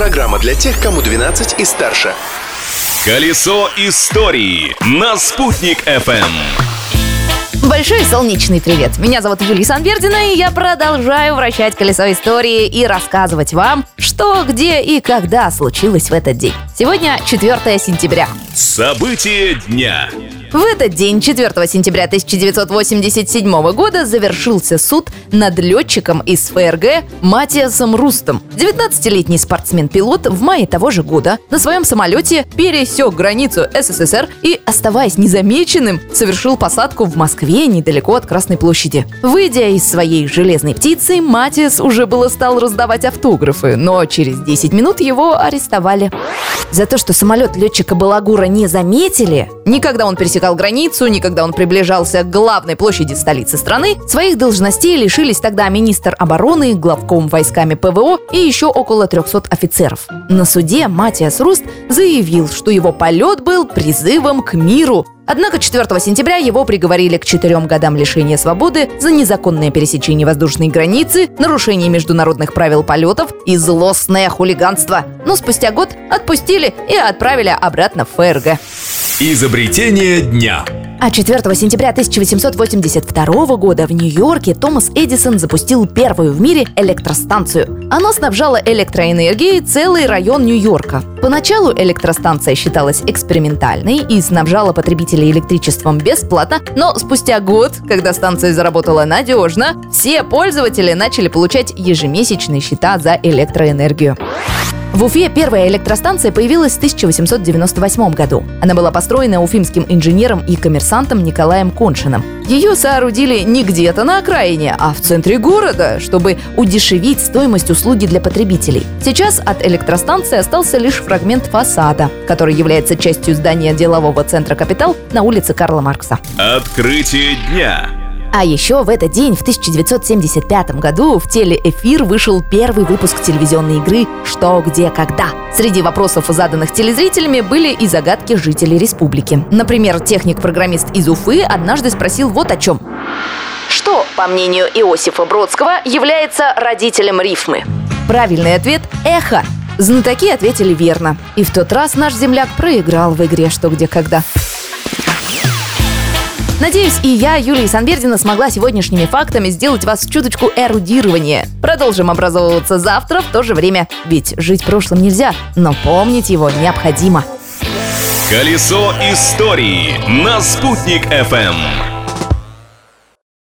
Программа для тех, кому 12 и старше. Колесо истории на «Спутник FM. Большой солнечный привет! Меня зовут Юлия Санвердина, и я продолжаю вращать колесо истории и рассказывать вам, что, где и когда случилось в этот день. Сегодня 4 сентября. События дня. В этот день, 4 сентября 1987 года, завершился суд над летчиком из ФРГ Матиасом Рустом. 19-летний спортсмен-пилот в мае того же года на своем самолете пересек границу СССР и, оставаясь незамеченным, совершил посадку в Москве недалеко от Красной площади. Выйдя из своей железной птицы, Матиас уже было стал раздавать автографы, но через 10 минут его арестовали. За то, что самолет летчика Балагура не заметили, никогда он пересекал пересекал границу, ни когда он приближался к главной площади столицы страны, своих должностей лишились тогда министр обороны, главком войсками ПВО и еще около 300 офицеров. На суде Матиас Руст заявил, что его полет был призывом к миру, Однако 4 сентября его приговорили к четырем годам лишения свободы за незаконное пересечение воздушной границы, нарушение международных правил полетов и злостное хулиганство. Но спустя год отпустили и отправили обратно в ФРГ. Изобретение дня. А 4 сентября 1882 года в Нью-Йорке Томас Эдисон запустил первую в мире электростанцию. Она снабжала электроэнергией целый район Нью-Йорка. Поначалу электростанция считалась экспериментальной и снабжала потребителей электричеством бесплатно, но спустя год, когда станция заработала надежно, все пользователи начали получать ежемесячные счета за электроэнергию. В Уфе первая электростанция появилась в 1898 году. Она была построена уфимским инженером и коммерсантом Николаем Коншиным. Ее соорудили не где-то на окраине, а в центре города, чтобы удешевить стоимость услуги для потребителей. Сейчас от электростанции остался лишь фрагмент фасада, который является частью здания делового центра «Капитал» на улице Карла Маркса. Открытие дня. А еще в этот день, в 1975 году, в телеэфир вышел первый выпуск телевизионной игры «Что, где, когда». Среди вопросов, заданных телезрителями, были и загадки жителей республики. Например, техник-программист из Уфы однажды спросил вот о чем. Что, по мнению Иосифа Бродского, является родителем рифмы? Правильный ответ – эхо. Знатоки ответили верно. И в тот раз наш земляк проиграл в игре «Что, где, когда». Надеюсь, и я, Юлия Санбердина, смогла сегодняшними фактами сделать вас чуточку эрудирования. Продолжим образовываться завтра в то же время. Ведь жить прошлым нельзя, но помнить его необходимо. Колесо истории на «Спутник FM.